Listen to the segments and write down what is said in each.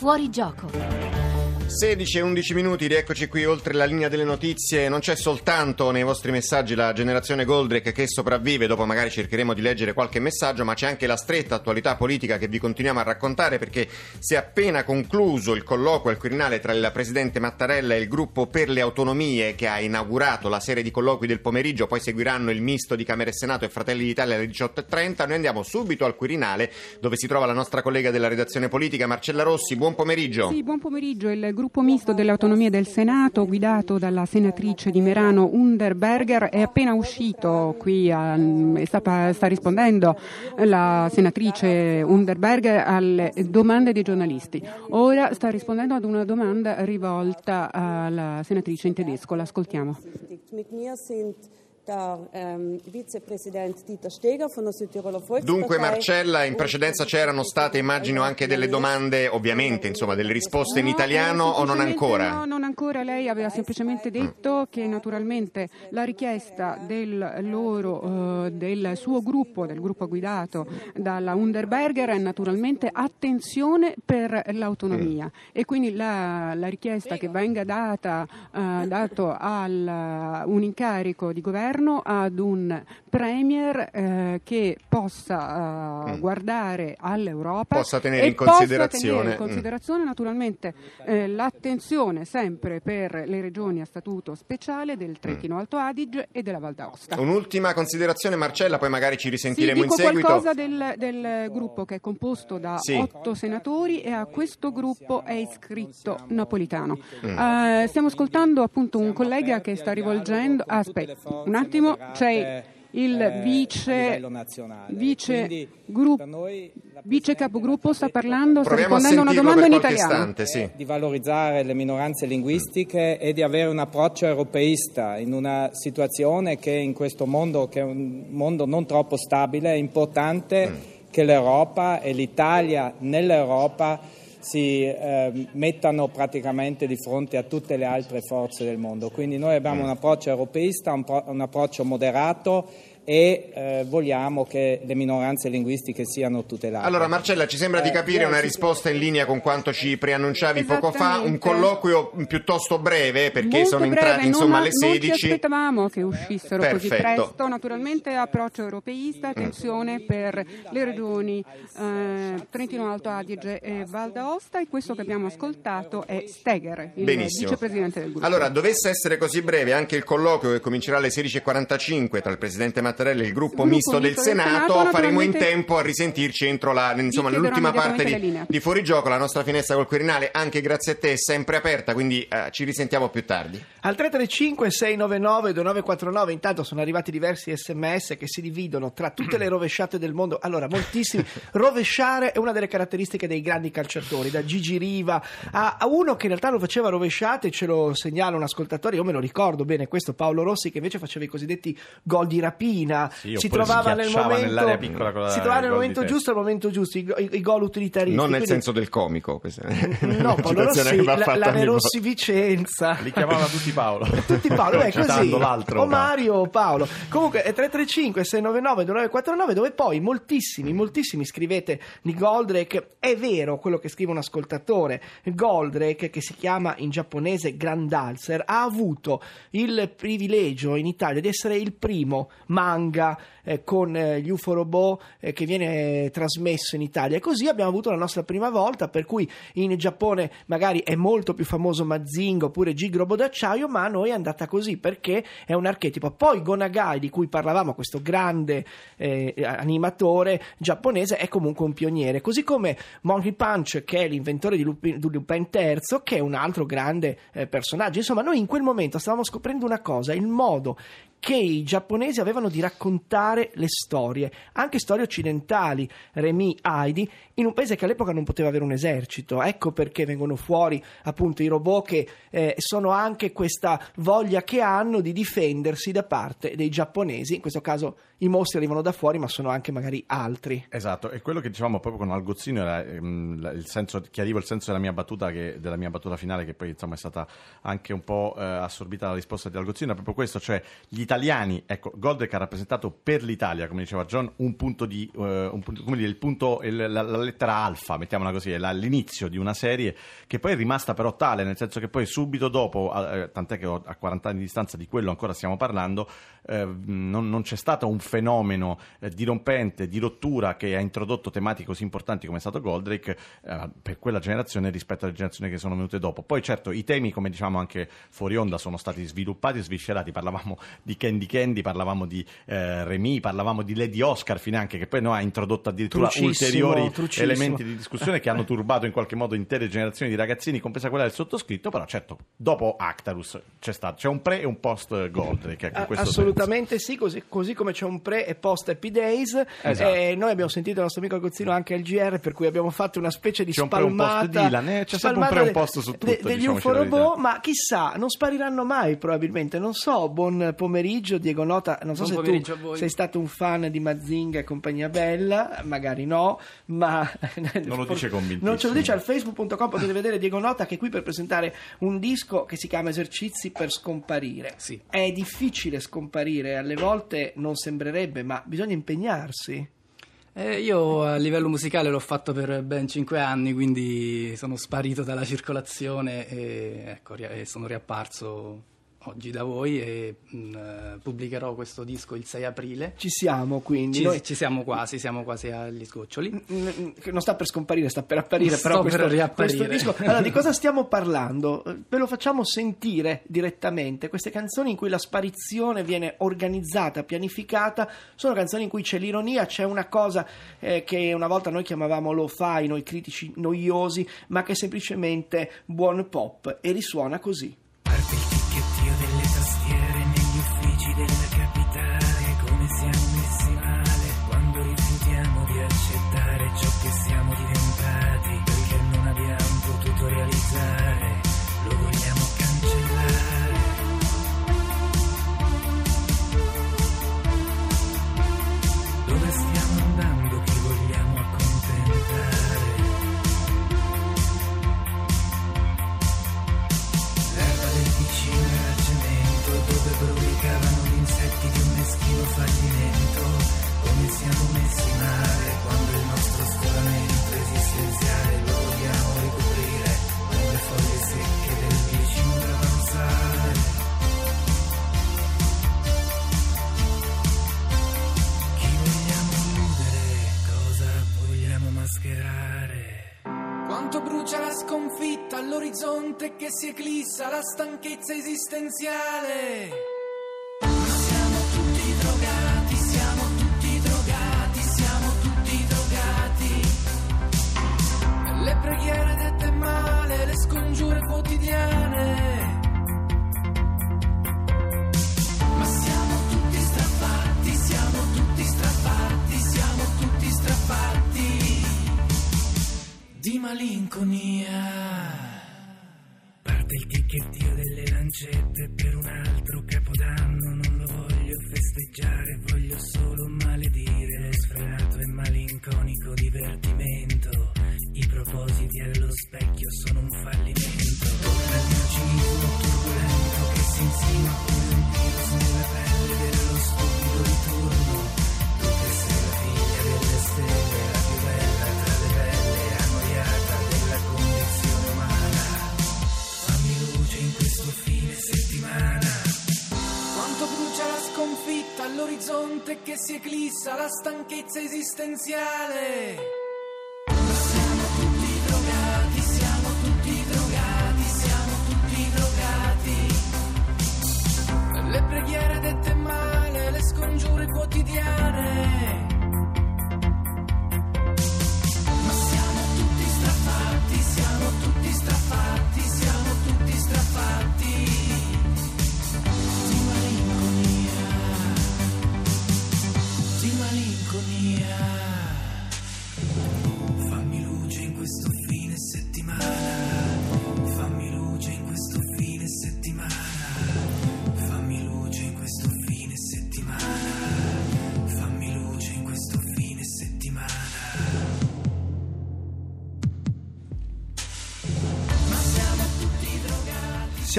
Fuori gioco. 16 e 11 minuti, rieccoci qui oltre la linea delle notizie. Non c'è soltanto nei vostri messaggi la generazione Goldrick che sopravvive, dopo magari cercheremo di leggere qualche messaggio, ma c'è anche la stretta attualità politica che vi continuiamo a raccontare perché si è appena concluso il colloquio al Quirinale tra il presidente Mattarella e il gruppo per le autonomie che ha inaugurato la serie di colloqui del pomeriggio, poi seguiranno il misto di Camera e Senato e Fratelli d'Italia alle 18.30. Noi andiamo subito al Quirinale dove si trova la nostra collega della redazione politica Marcella Rossi. Buon pomeriggio. Sì, buon pomeriggio. Il gruppo misto delle autonomie del Senato, guidato dalla senatrice di Merano Underberger, è appena uscito qui, a, sta, sta, rispondendo la senatrice Underberger alle domande dei giornalisti. Ora sta rispondendo ad una domanda rivolta alla senatrice in tedesco. L'ascoltiamo. Ehm, Dunque Marcella, in precedenza c'erano state immagino anche delle domande, ovviamente, insomma, delle risposte in italiano o non ancora? No, non ancora, lei aveva semplicemente detto che naturalmente la richiesta del loro, uh, del suo gruppo, del gruppo guidato dalla Underberger è naturalmente attenzione per l'autonomia. Mm. e quindi la, la, richiesta che venga data, uh, dato al, un incarico di governo governo ad un premier eh, che possa uh, mm. guardare all'Europa possa tenere in considerazione, tenere in considerazione mm. naturalmente eh, l'attenzione sempre per le regioni a statuto speciale del Trentino mm. Alto Adige e della Val d'Aosta. Un'ultima considerazione Marcella, poi magari ci risentiremo sì, in seguito. qualcosa del, del, gruppo che è composto da sì. otto senatori e a questo gruppo è iscritto Napolitano. Mm. Uh, stiamo ascoltando appunto un collega che sta rivolgendo... Aspetta, un attimo, c'è il eh, vice, vice, gruppo, vice capogruppo sta parlando, sta rispondendo a una domanda in italiano. Istante, sì. Di valorizzare le minoranze linguistiche e di avere un approccio europeista in una situazione che in questo mondo, che è un mondo non troppo stabile, è importante mm. che l'Europa e l'Italia nell'Europa si eh, mettano praticamente di fronte a tutte le altre forze del mondo. Quindi noi abbiamo un approccio europeista, un, pro- un approccio moderato e eh, vogliamo che le minoranze linguistiche siano tutelate. Allora Marcella, ci sembra di eh, capire una risposta in linea con quanto ci preannunciavi poco fa, un colloquio piuttosto breve perché Molto sono breve, entrati insomma alle 16. Non ci aspettavamo che uscissero Perfetto. così presto, naturalmente approccio europeista, mm. attenzione mm. per le regioni eh, Trentino Alto Adige e Val d'Aosta e questo che abbiamo ascoltato è Steger, il Benissimo. vicepresidente del gruppo. Allora, dovesse essere così breve anche il colloquio che comincerà alle 16.45 tra il presidente Mattarella e il gruppo, il misto, del, del Senato, Senato faremo in tempo a risentirci entro la, insomma, l'ultima parte di, di Fuorigioco. La nostra finestra col Quirinale, anche grazie a te, è sempre aperta, quindi eh, ci risentiamo più tardi. Al 335 699 2949 intanto sono arrivati diversi sms che si dividono tra tutte le rovesciate del mondo. Allora, moltissimi. Rovesciare è una delle caratteristiche dei grandi calciatori, da Gigi Riva a, a uno che in realtà lo faceva rovesciate, ce lo segnala un ascoltatore, io me lo ricordo bene, questo Paolo Rossi che invece faceva i cosiddetti gol di rapina, sì, si trovava nel momento, piccola, si trovava nel momento giusto al momento giusto, i, i, i gol utilitaristi. Non nel quindi... senso del comico. No, Paolo Rossi, la, la De Rossi Vicenza. Li chiamava tutti Paolo. tutti Paolo, è così. O Mario o Paolo. Comunque è 335 699 2949 dove poi moltissimi, moltissimi scrivete di Goldrake. È vero quello che scrive un ascoltatore. Goldrake, che si chiama in giapponese Grandalser, ha avuto il privilegio in Italia di essere il primo manga eh, con eh, gli UFO robot eh, che viene trasmesso in Italia. E così abbiamo avuto la nostra prima volta, per cui in Giappone magari è molto più famoso Mazinga oppure Gig Robot d'acciaio, ma a noi è andata così perché è un archetipo. Poi Gonagai, di cui parlavamo, questo grande eh, animatore giapponese, è comunque un pioniere. Così come Monkey Punch, che è l'inventore di Lupin, di Lupin III, che è un altro grande eh, personaggio. Insomma, noi in quel momento stavamo scoprendo una cosa, il modo che i giapponesi avevano di raccontare le storie, anche storie occidentali, Remi, Heidi, in un paese che all'epoca non poteva avere un esercito. Ecco perché vengono fuori appunto i robot che eh, sono anche questa voglia che hanno di difendersi da parte dei giapponesi, in questo caso i mostri arrivano da fuori ma sono anche magari altri. Esatto, e quello che dicevamo proprio con Algozzino era ehm, il senso, chiarivo il senso della mia battuta, che, della mia battuta finale che poi insomma è stata anche un po' eh, assorbita la risposta di Algozzino, è proprio questo, cioè gli italiani, ecco, Goldrake ha rappresentato per l'Italia, come diceva John, un punto di, uh, un punto, come dire, il punto, il, la, la, lettera alfa, mettiamola così, l'inizio di una serie che poi è rimasta però tale, nel senso che poi subito dopo, uh, tant'è che a 40 anni di distanza di quello ancora stiamo parlando, uh, non, non, c'è stato un fenomeno dirompente, di rottura che ha introdotto tematiche così importanti come è stato Goldrake per quella generazione rispetto alle generazioni che sono venute dopo. Poi certo i temi, come diciamo anche fuori onda, sono stati sviluppati e sviscerati, parlavamo di Candy Candy, parlavamo di eh, Remy, parlavamo di Lady Oscar finanche, che poi no, ha introdotto addirittura ulteriori elementi di discussione che hanno turbato in qualche modo intere generazioni di ragazzini, compresa quella del sottoscritto, però certo, dopo Actarus c'è, stato, c'è un pre e un post Goldrake. Ecco, assolutamente senso. sì, così, così, come c'è un pre e post Happy Days. Esatto. Eh, noi abbiamo sentito il nostro amico Agozzino anche al GR, per cui abbiamo fatto una specie di c'è spalmata. Un Dylan, eh? c'è sempre un pre e un post su tutto. De, degli UFO robot, ma chissà, non spariranno mai probabilmente, non so, buon pomeriggio Diego Nota, non so buon se tu sei stato un fan di Mazinga e compagnia bella, magari no, ma non lo dice convintissimo. Non ce lo dice al facebook.com, potete vedere Diego Nota che è qui per presentare un disco che si chiama Esercizi per scomparire. Sì. È difficile scomparire, alle volte non sembrerebbe, ma bisogna impegnarsi. Eh, io a livello musicale l'ho fatto per ben 5 anni, quindi sono sparito dalla circolazione e, ecco, e sono riapparso oggi da voi e mh, mm, eh, pubblicherò questo disco il 6 aprile. Ci siamo quindi. Ci, Noi... ci siamo quasi, siamo quasi agli sgoccioli. Mm, mm, non sta per scomparire, sta per apparire. Sto però per questo, riapparire. questo disco. Allora, di cosa stiamo parlando? Ve lo facciamo sentire direttamente. Queste canzoni in cui la sparizione viene organizzata, pianificata, sono canzoni in cui c'è l'ironia, c'è una cosa eh, che una volta noi chiamavamo lo-fi, noi critici noiosi, ma che è semplicemente buon pop e risuona così. ciò che siamo diventati. All'orizzonte che si eclissa la stanchezza esistenziale. le malinconia il ticchettio delle lancette per un altro capodanno non lo voglio festeggiare voglio solo maledire lo sfrenato e malinconico divertimento. I propositi allo specchio sono un fallimento. Torna il mio cinismo turbulento che si insinua come un virus nella pelle dello stupido di turno all'orizzonte che si eclissa la stanchezza esistenziale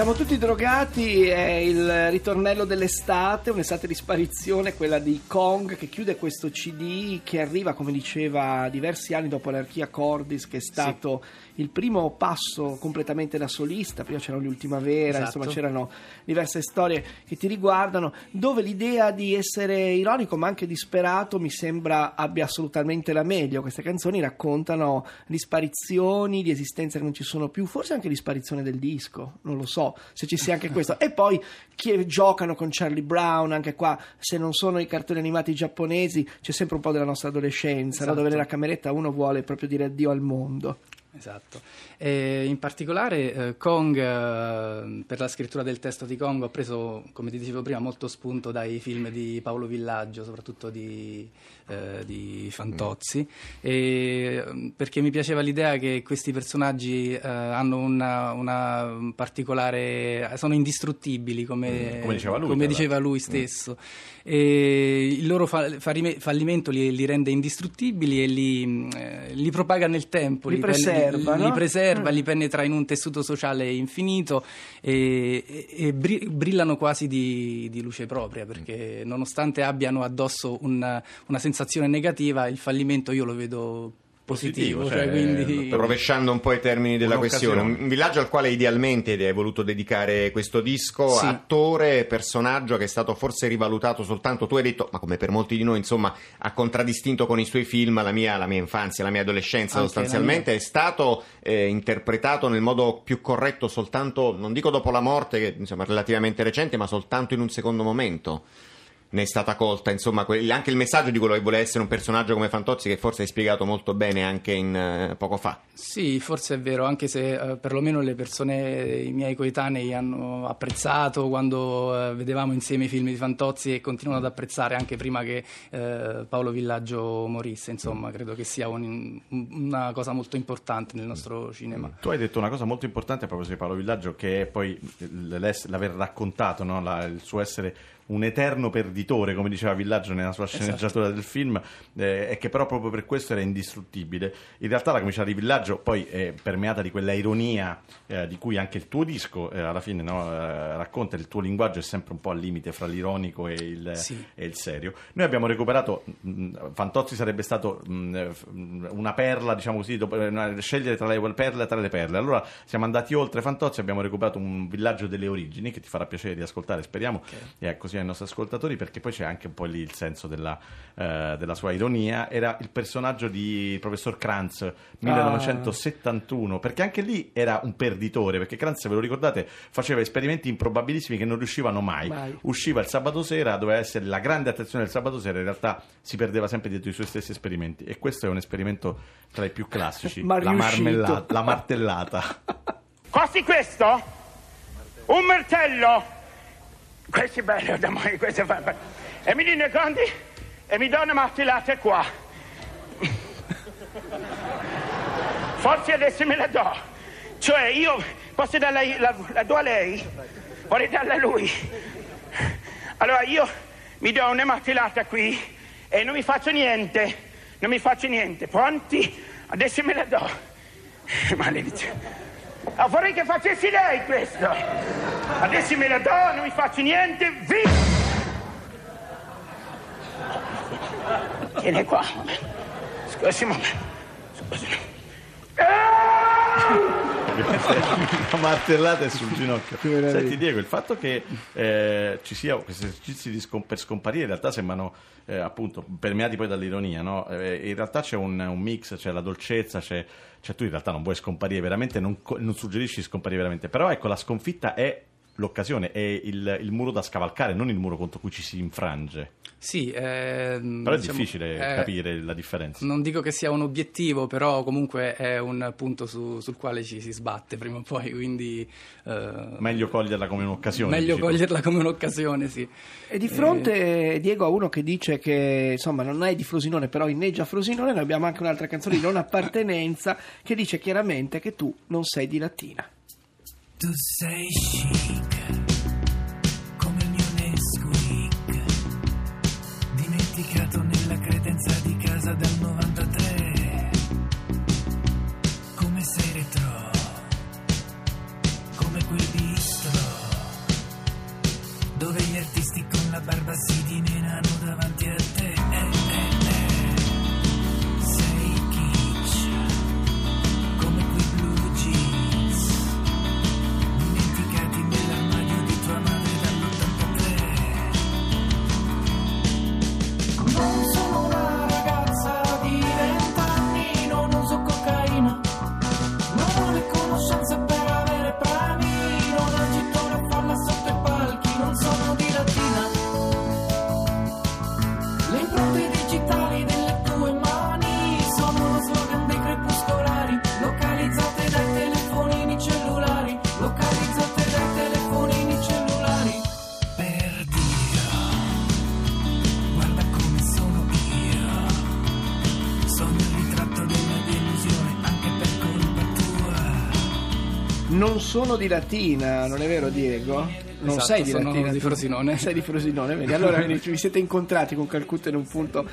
Siamo tutti drogati, è il ritornello dell'estate, un'estate di sparizione, quella di Kong che chiude questo CD che arriva, come diceva, diversi anni dopo l'Archia Cordis, che è stato il primo passo completamente da solista, prima c'era l'ultima vera, Esatto. insomma c'erano diverse storie che ti riguardano, dove l'idea di essere ironico ma anche disperato mi sembra abbia assolutamente la meglio. Queste canzoni raccontano di sparizioni, di esistenze che non ci sono più, forse anche di sparizione del disco, non lo so se ci sia anche questo. E poi chi giocano con Charlie Brown, anche qua, se non sono i cartoni animati giapponesi, c'è sempre un po' della nostra adolescenza, no? Esatto. dove nella cameretta uno vuole proprio dire addio al mondo. Esatto. E in particolare eh, Kong, eh, per la scrittura del testo di Kong, ho preso, come ti dicevo prima, molto spunto dai film di Paolo Villaggio, soprattutto di, eh, di Fantozzi, e, eh, perché mi piaceva l'idea che questi personaggi eh, hanno una, una particolare... sono indistruttibili, come, Mm, come diceva lui, come diceva lui stesso. E il loro fa- farime- fallimento li, li rende indistruttibili e li, eh, li propaga nel tempo, Li pen- preserva, li, no? li preserva, li penetra in un tessuto sociale infinito e, e- e bri- brillano quasi di, di luce propria perché nonostante abbiano addosso una, una sensazione negativa, il fallimento io lo vedo positivo, cioè, cioè, quindi... Rovesciando un po' i termini della questione, un villaggio al quale idealmente hai voluto dedicare questo disco, Sì. attore, personaggio che è stato forse rivalutato soltanto, tu hai detto, ma come per molti di noi, insomma, ha contraddistinto con i suoi film la mia, la mia infanzia, la mia adolescenza Anche sostanzialmente, è stato eh, interpretato nel modo più corretto soltanto, non dico dopo la morte, che insomma è relativamente recente, ma soltanto in un secondo momento. Ne è stata colta, insomma, que- anche il messaggio di quello che vuole essere un personaggio come Fantozzi, che forse hai spiegato molto bene anche in, eh, poco fa. Sì, forse è vero, anche se eh, perlomeno le persone, i miei coetanei hanno apprezzato quando eh, vedevamo insieme i film di Fantozzi e continuano ad apprezzare anche prima che eh, Paolo Villaggio morisse, insomma, credo che sia un- una cosa molto importante nel nostro cinema. Tu hai detto una cosa molto importante a proposito di Paolo Villaggio, che è poi l'aver raccontato no? La- il suo essere un eterno perditore, come diceva Villaggio nella sua sceneggiatura del film, eh, e che però proprio per questo era indistruttibile. In realtà la comincia di Villaggio poi è permeata di quella ironia eh, di cui anche il tuo disco eh, alla fine no, eh, racconta, il tuo linguaggio è sempre un po' al limite fra l'ironico e il, Sì. e il serio. Noi abbiamo recuperato, mh, Fantozzi sarebbe stato mh, eh, f- mh, una perla, diciamo così, dopo, eh, una- scegliere tra le perle tra le perle. Allora siamo andati oltre Fantozzi, abbiamo recuperato un villaggio delle origini che ti farà piacere di ascoltare, speriamo, e così ai nostri ascoltatori, perché poi c'è anche un po' lì il senso della, eh, della sua ironia. Era il personaggio di professor Kranz, 1971, perché anche lì era un perditore, perché Kranz, ve lo ricordate, faceva esperimenti improbabilissimi che non riuscivano mai. Mai. Usciva il sabato sera, doveva essere la grande attenzione del sabato sera, in realtà si perdeva sempre dietro i suoi stessi esperimenti. E questo è un esperimento tra i più classici, Ma la, marmellata, la martellata. Costi questo? Un martello? Questo è bello, me, questo è bello. E mi dice conti e mi dà una martellata qua. Forse adesso me la do. Cioè io posso darla, la, la do a lei, vorrei darla a lui. Allora io mi do una martellata qui e non mi faccio niente, non mi faccio niente. Pronti? Adesso me la do. Maledizione. Ah, vorrei che facessi lei questo. Adesso me la do, non mi faccio niente, via! Tieni qua. Scusi momento. Scusi. Ah! la martellata è sul ginocchio. Senti Diego, il fatto che eh, ci sia questi esercizi scom- per scomparire in realtà sembrano eh, appunto permeati poi dall'ironia, no? Eh, in realtà c'è un, un mix, c'è la dolcezza, c'è, cioè tu in realtà non vuoi scomparire veramente, non, non suggerisci di scomparire veramente, però ecco la sconfitta è l'occasione, è il, il muro da scavalcare, non il muro contro cui ci si infrange. Sì, ehm, Però è diciamo, difficile eh, capire la differenza. Non dico che sia un obiettivo, però comunque è un punto su- sul quale ci si sbatte prima o poi, quindi eh, Meglio coglierla come un'occasione. meglio coglierla come un'occasione, sì. E di fronte, Diego, a uno che dice che insomma non è di Frosinone, però inneggia Frosinone, noi abbiamo anche un'altra canzone di non appartenenza che dice chiaramente che tu non sei di Latina. Tu sei chic, come il mio Nesquik, dimenticato nella credenza di casa dal 93. Come sei retro, come quel bistro, dove gli artisti con la barba si dimenano davanti a te. Non sono di Latina, non è vero Diego? Non Esatto, sei di sono Latina. di. Frosinone. Sei di Frosinone, vedi? Allora vi siete incontrati con Calcutta in un punto.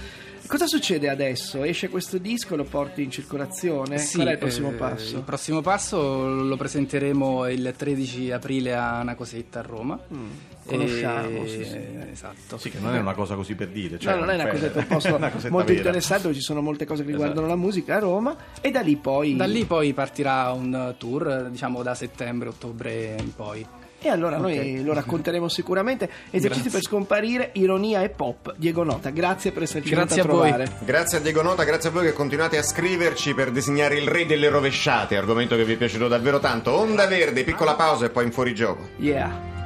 Cosa succede adesso? Esce questo disco, lo porti in circolazione? Sì, Qual è il prossimo eh, passo? Il prossimo passo lo presenteremo il 13 aprile a una cosetta a Roma. Mm, conosciamo, E- sì, sì. Esatto. Sì, che non è una cosa così per dire. Cioè, no, non è una cosetta un posto una molto vera. interessante dove ci sono molte cose che riguardano Esatto. la musica a Roma e da lì poi... Da lì poi partirà un tour, diciamo da settembre-ottobre in poi. E allora noi lo racconteremo sicuramente. Esercizi Grazie. per scomparire, ironia e pop. Diego Nota, grazie per esserci Grazie venuto a voi. trovare. Grazie a Diego Nota, grazie a voi che continuate a scriverci per disegnare il re delle rovesciate, argomento che vi è piaciuto davvero tanto. Onda Verde, piccola pausa e poi in fuorigioco. Yeah.